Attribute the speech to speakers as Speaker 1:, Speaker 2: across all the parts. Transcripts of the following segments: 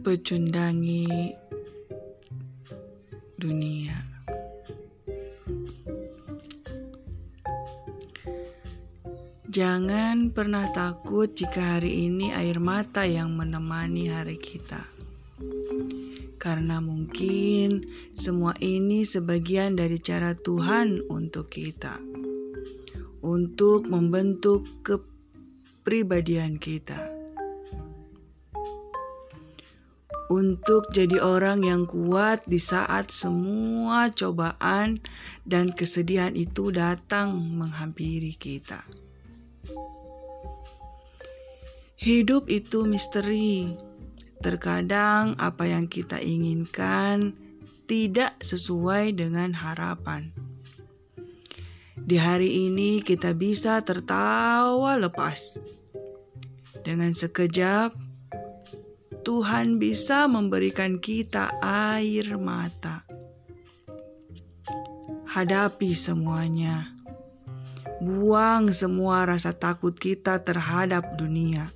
Speaker 1: pecundangi dunia. Jangan pernah takut jika hari ini air mata yang menemani hari kita. Karena mungkin semua ini sebagian dari cara Tuhan untuk kita. Untuk membentuk kepribadian kita. Untuk jadi orang yang kuat di saat semua cobaan dan kesedihan itu datang menghampiri kita. Hidup itu misteri. Terkadang apa yang kita inginkan tidak sesuai dengan harapan. Di hari ini kita bisa tertawa lepas. Dengan sekejap, Tuhan bisa memberikan kita air mata. Hadapi semuanya. Buang semua rasa takut kita terhadap dunia.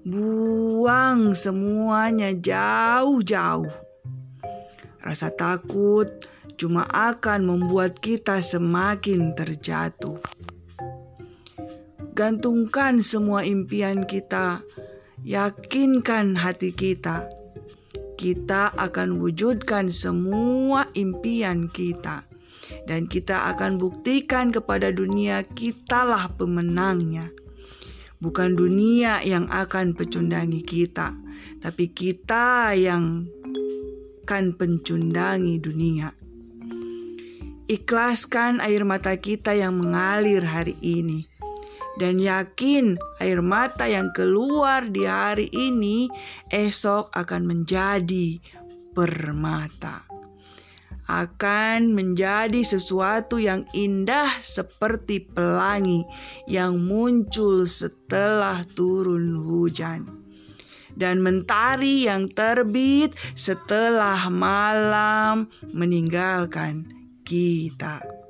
Speaker 1: Buang semuanya jauh-jauh. Rasa takut cuma akan membuat kita semakin terjatuh. Gantungkan semua impian kita, yakinkan hati kita. Kita akan wujudkan semua impian kita dan kita akan buktikan kepada dunia kitalah pemenangnya. Bukan dunia yang akan pecundangi kita, tapi kita yang akan pencundangi dunia. Ikhlaskan air mata kita yang mengalir hari ini dan yakin air mata yang keluar di hari ini esok akan menjadi permata akan menjadi sesuatu yang indah seperti pelangi yang muncul setelah turun hujan, dan mentari yang terbit setelah malam meninggalkan kita.